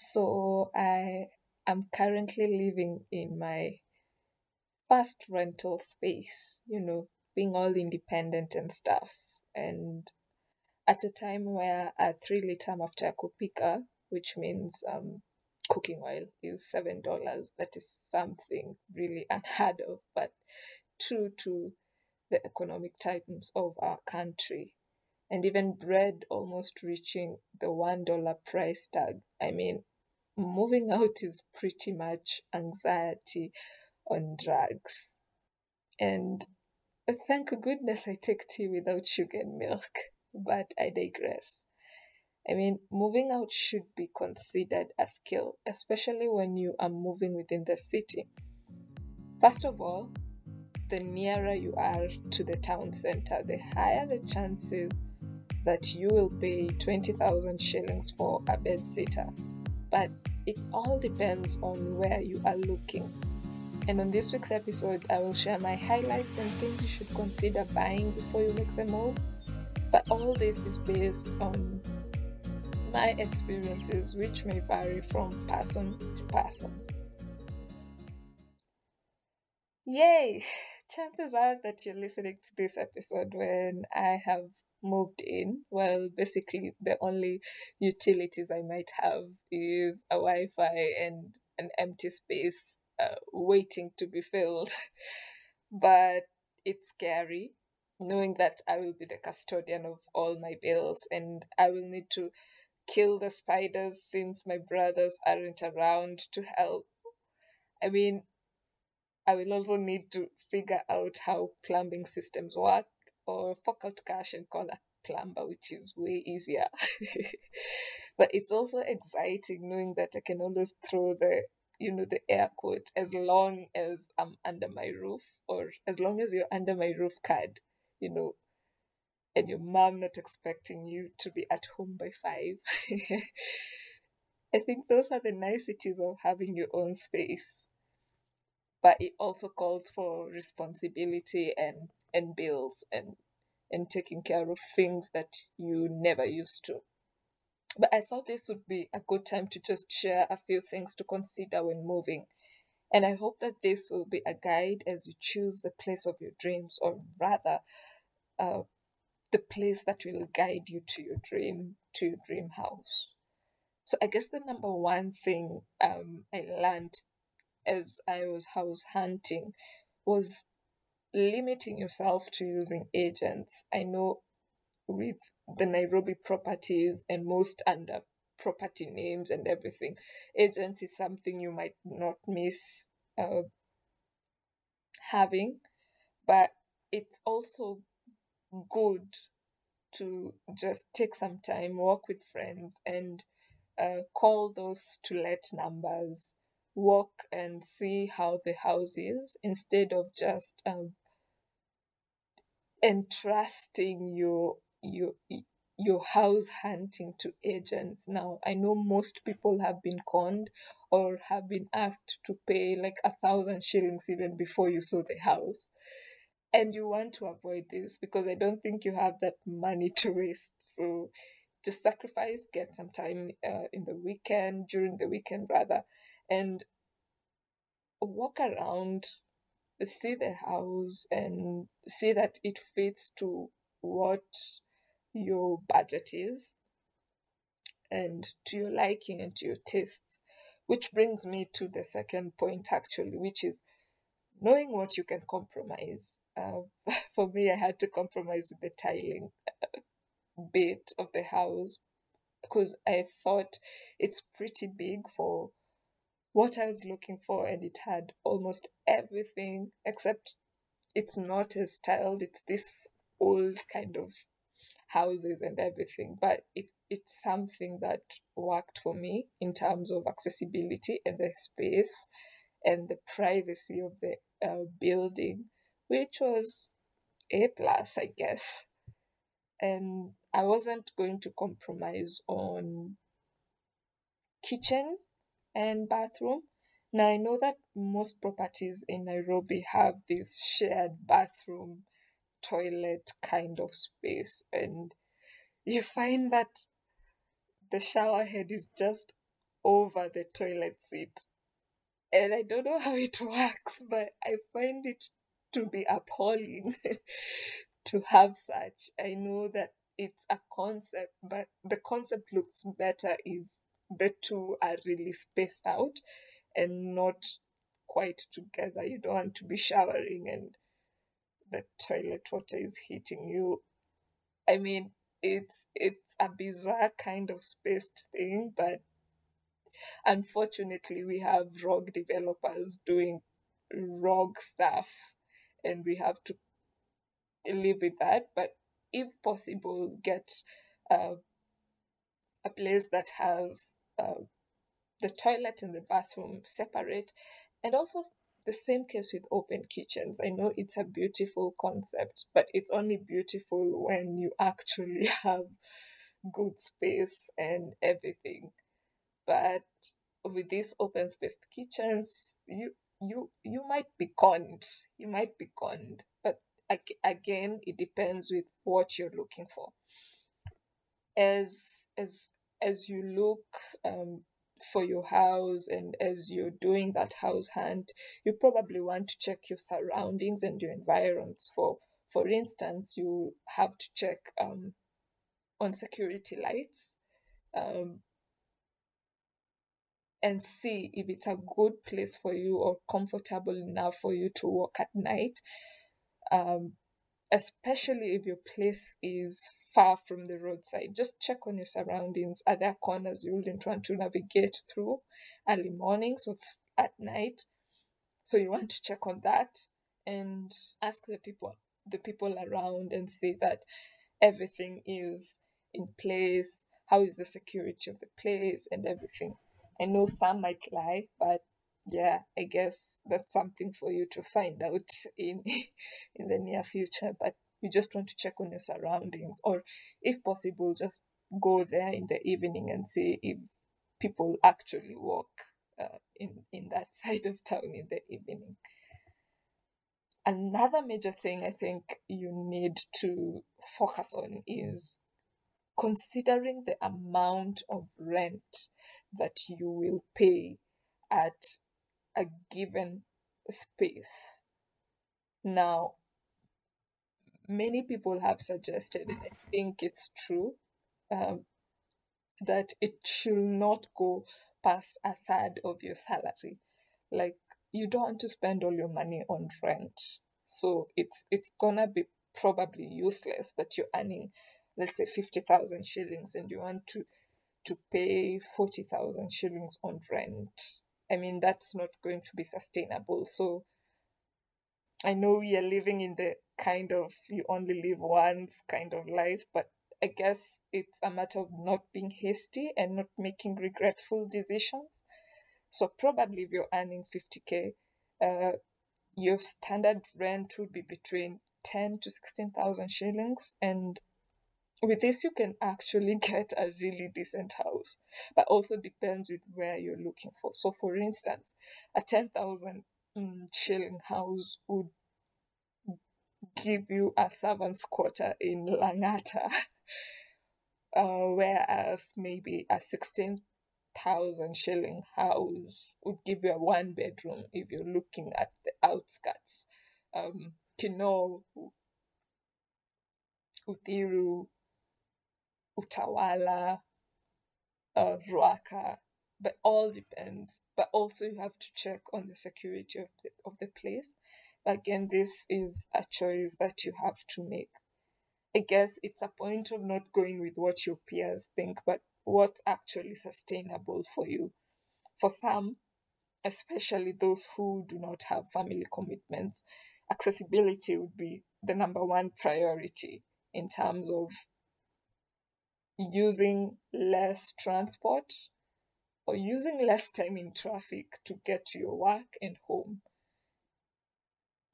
So I am currently living in my first rental space, you know, being all independent and stuff. And at a time where a three liter mafuta kupika, which means um, cooking oil, is seven dollars. That is something really unheard of, but true to the economic times of our country. And even bread almost reaching the one dollar price tag. I mean, moving out is pretty much anxiety on drugs. And uh, thank goodness I take tea without sugar and milk, but I digress. I mean, moving out should be considered a skill, especially when you are moving within the city. First of all, the nearer you are to the town center, the higher the chances that you will pay 20,000 shillings for a bed sitter. But it all depends on where you are looking. And on this week's episode, I will share my highlights and things you should consider buying before you make the move. But all this is based on my experiences, which may vary from person to person. Yay! Chances are that you're listening to this episode when I have moved in. Well, basically, the only utilities I might have is a Wi Fi and an empty space uh, waiting to be filled. but it's scary knowing that I will be the custodian of all my bills and I will need to kill the spiders since my brothers aren't around to help. I mean, I will also need to figure out how plumbing systems work or fork out cash and call a plumber, which is way easier. but it's also exciting knowing that I can always throw the you know the air quote as long as I'm under my roof or as long as you're under my roof card, you know, and your mom not expecting you to be at home by five. I think those are the niceties of having your own space. But it also calls for responsibility and, and bills and and taking care of things that you never used to. But I thought this would be a good time to just share a few things to consider when moving. And I hope that this will be a guide as you choose the place of your dreams, or rather, uh, the place that will guide you to your dream, to your dream house. So I guess the number one thing um, I learned as I was house hunting was limiting yourself to using agents. I know with the Nairobi properties and most under property names and everything, agents is something you might not miss uh, having, but it's also good to just take some time, walk with friends, and uh, call those to let numbers, walk and see how the house is instead of just um, entrusting your your your house hunting to agents. Now i know most people have been conned or have been asked to pay like a thousand shillings even before you saw the house. And you want to avoid this because I don't think you have that money to waste. So just sacrifice, get some time uh, in the weekend, during the weekend rather, and walk around, see the house, and see that it fits to what your budget is and to your liking and to your tastes. Which brings me to the second point, actually, which is knowing what you can compromise. Uh, for me, I had to compromise the tiling uh, bit of the house because I thought it's pretty big for what I was looking for, and it had almost everything except it's not as styled. It's this old kind of houses and everything, but it it's something that worked for me in terms of accessibility and the space and the privacy of the uh, building, which was A plus, I guess. And I wasn't going to compromise on kitchen and bathroom. Now I know that most properties in Nairobi have this shared bathroom toilet kind of space and you find that the shower head is just over the toilet seat. And I don't know how it works, but I find it to be appalling to have such. I know that it's a concept, but the concept looks better if the two are really spaced out and not quite together. You don't want to be showering and the toilet water is hitting you. I mean, it's it's a bizarre kind of spaced thing, but unfortunately we have rogue developers doing rogue stuff and we have to live with that. But if possible, get uh, a place that has uh, the toilet and the bathroom separate, and also the same case with open kitchens. I know it's a beautiful concept, but it's only beautiful when you actually have good space and everything. But with these open spaced kitchens, you you you might be conned. You might be conned. But again, it depends with what you're looking for. As as as you look um, for your house and as you're doing that house hunt, you probably want to check your surroundings and your environs. For for instance, you have to check um, on security lights um, and see if it's a good place for you or comfortable enough for you to walk at night. Um, especially if your place is far from the roadside. Just check on your surroundings. Are there corners you wouldn't want to navigate through early mornings or at night? So you want to check on that and ask the people the people around and see that everything is in place. How is the security of the place and everything? I know some might lie, but yeah, I guess that's something for you to find out in in the near future. But you just want to check on your surroundings, or if possible, just go there in the evening and see if people actually walk uh, in in that side of town in the evening. Another major thing I think you need to focus on is considering the amount of rent that you will pay at a given space. Now, many people have suggested, and I think it's true, um, that it should not go past a third of your salary. Like you don't want to spend all your money on rent, so it's it's gonna be probably useless that you're earning, let's say fifty thousand shillings, and you want to to pay forty thousand shillings on rent. I mean that's not going to be sustainable. So I know we are living in the kind of you only live once kind of life, but I guess it's a matter of not being hasty and not making regretful decisions. So probably if you're earning 50k, uh, your standard rent would be between 10 to 16,000 shillings. And with this, you can actually get a really decent house, but also depends with where you're looking for. So, for instance, a 10,000 mm, shilling house would give you a servant's quarter in Langata, uh, whereas maybe a 16,000 shilling house would give you a one bedroom if you're looking at the outskirts. Um, Kinoo, Uthiru, Utawala, uh, Ruaka, but all depends. But also you have to check on the security of the, of the place again, this is a choice that you have to make. I guess it's a point of not going with what your peers think, but what's actually sustainable for you. For some, especially those who do not have family commitments, accessibility would be the number one priority in terms of using less transport or using less time in traffic to get to your work and home.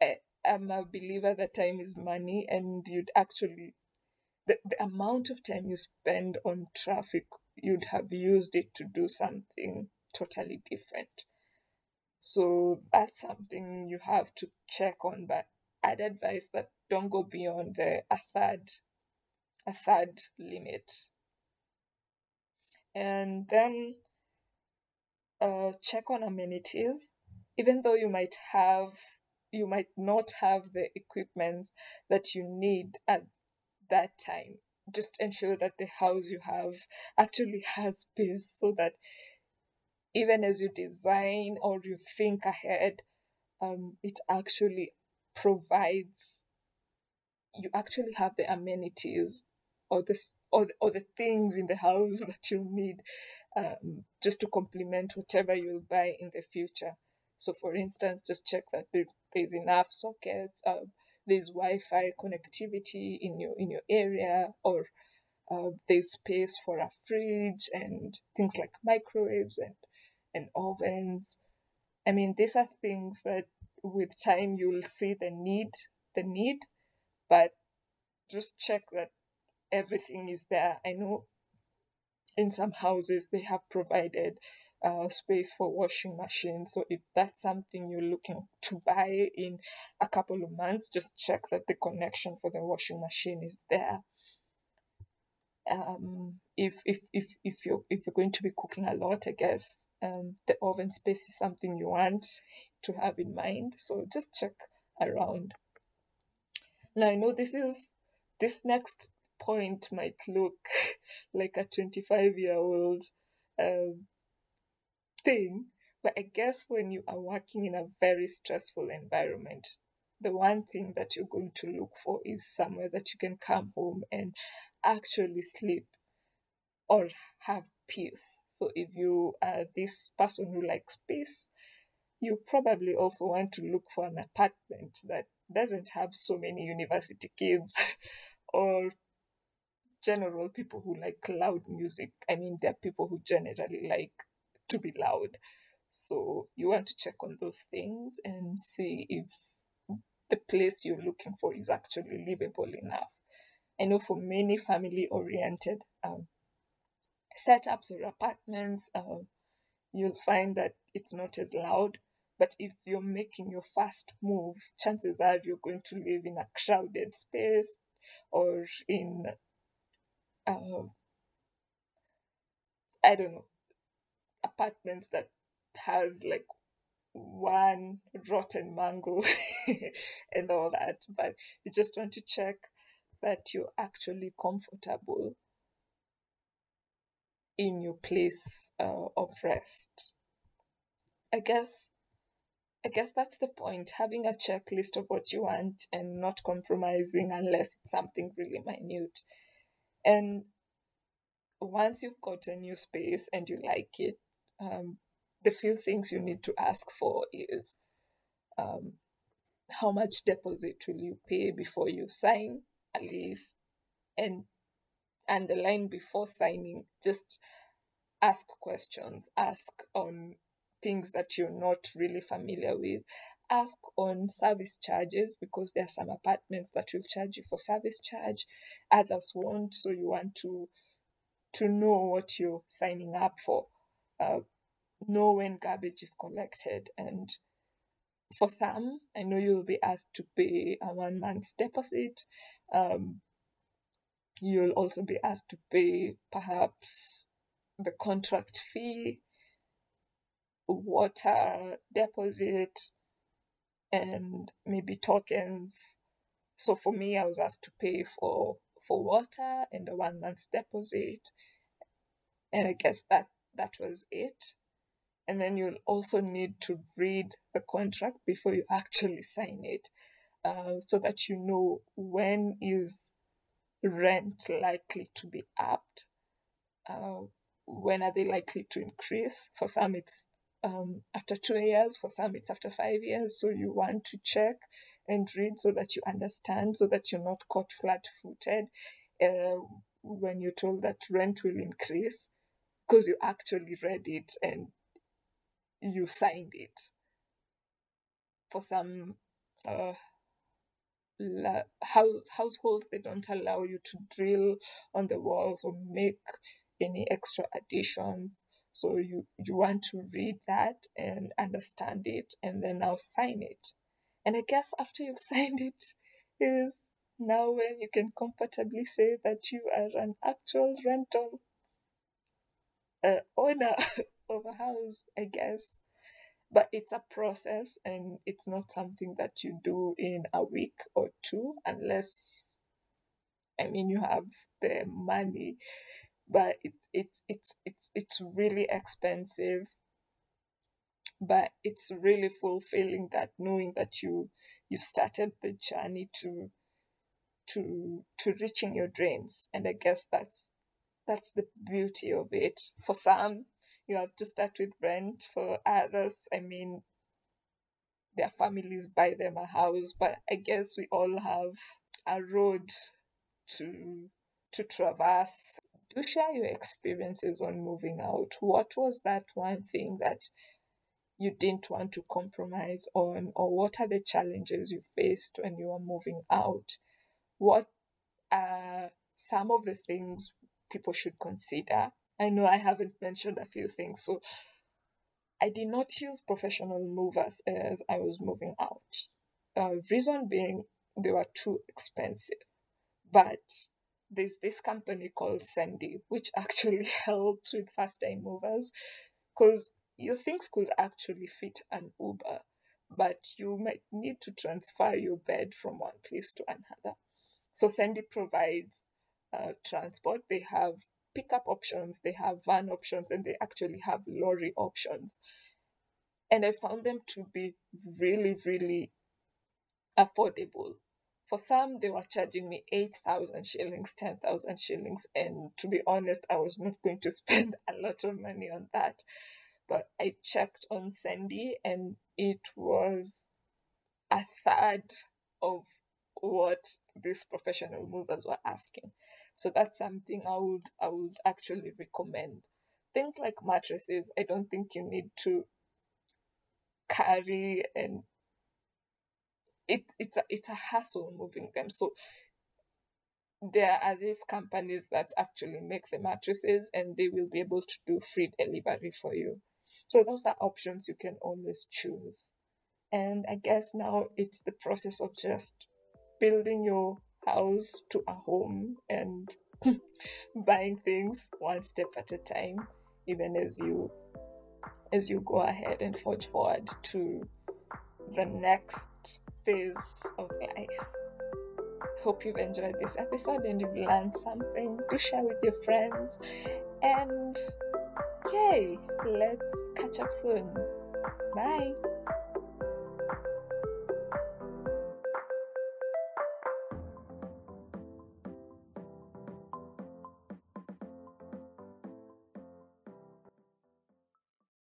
I, am a believer that time is money, and you'd actually the, the amount of time you spend on traffic, you'd have used it to do something totally different. So that's something you have to check on. But I'd advise that don't go beyond the a third a third limit. And then uh, check on amenities, even though you might have you might not have the equipment that you need at that time. Just ensure that the house you have actually has space so that even as you design or you think ahead, um, it actually provides, you actually have the amenities or the, or, or the things in the house that you need um, just to complement whatever you'll buy in the future. So, for instance, just check that there's, enough sockets, uh, there's Wi-Fi connectivity in your in your area, or uh, there's space for a fridge and things like microwaves and and ovens. I mean, these are things that with time you'll see the need, the need, but just check that everything is there. I know in some houses they have provided uh, space for washing machines. So if that's something you're looking to buy in a couple of months, just check that the connection for the washing machine is there. Um, if if if if you're if you're going to be cooking a lot, I guess um, the oven space is something you want to have in mind. So just check around. Now I know this is this next point might look like a 25 year old um, thing, but I guess when you are working in a very stressful environment, the one thing that you're going to look for is somewhere that you can come home and actually sleep or have peace. So if you are this person who likes peace, you probably also want to look for an apartment that doesn't have so many university kids or general people who like loud music. I mean, there are people who generally like to be loud. So you want to check on those things and see if the place you're looking for is actually livable enough. I know for many family oriented um, setups or apartments, uh, you'll find that it's not as loud. But if you're making your first move, chances are you're going to live in a crowded space or in, uh, I don't know, apartments that has like one rotten mango and all that. But you just want to check that you're actually comfortable in your place uh, of rest. I guess I guess that's the point, having a checklist of what you want and not compromising unless it's something really minute. And once you've got a new space and you like it, um, the few things you need to ask for is um, how much deposit will you pay before you sign a lease and underline before signing, just ask questions, ask on things that you're not really familiar with. Ask on service charges because there are some apartments that will charge you for service charge, others won't. So you want to to know what you're signing up for. Uh, know when garbage is collected and for some, I know you'll be asked to pay a one month's deposit. Um, you'll also be asked to pay perhaps the contract fee, water deposit, and maybe tokens. So for me, I was asked to pay for for water and a one month's deposit, and I guess that that was it. And then you'll also need to read the contract before you actually sign it, uh, so that you know when is rent likely to be upped? Uh, when are they likely to increase? For some, it's um, after two years, for some, it's after five years. So you want to check and read so that you understand, so that you're not caught flat footed uh, when you're told that rent will increase because you actually read it and you signed it. For some, uh, house, households they don't allow you to drill on the walls or make any extra additions so you you want to read that and understand it and then now sign it and i guess after you've signed it is now when you can comfortably say that you are an actual rental a owner of a house, I guess. But it's a process and it's not something that you do in a week or two unless I mean you have the money. But it's it's it's it's it's really expensive. But it's really fulfilling that knowing that you you've started the journey to to to reaching your dreams. And i guess that's that's the beauty of it. For some you have to start with rent. For others i mean their families buy them a house. But i guess we all have a road to to traverse do share your experiences on moving out what was that one thing that you didn't want to compromise on, or what are the challenges you faced when you were moving out? What are some of the things people should consider? I know I haven't mentioned a few things, so I did not use professional movers as I was moving out. Uh, reason being, they were too expensive. But there's this company called Sendy, which actually helps with first time movers because your things could actually fit an Uber, but you might need to transfer your bed from one place to another. So Sendy provides uh, transport. They have pickup options, they have van options, and they actually have lorry options. And I found them to be really, really affordable. For some, they were charging me 8,000 shillings, 10,000 shillings, and to be honest, I was not going to spend a lot of money on that but I checked on Sendy and it was a third of what these professional movers were asking. So that's something I would I would actually recommend. Things like mattresses, I don't think you need to carry and it it's a, it's a hassle moving them. So there are these companies that actually make the mattresses and they will be able to do free delivery for you. So those are options you can always choose. And I guess now it's the process of just building your house to a home and buying things one step at a time, even as you as you go ahead and forge forward to the next phase of life. Hope you've enjoyed this episode and you've learned something to share with your friends. And yay, let's catch up soon. Bye.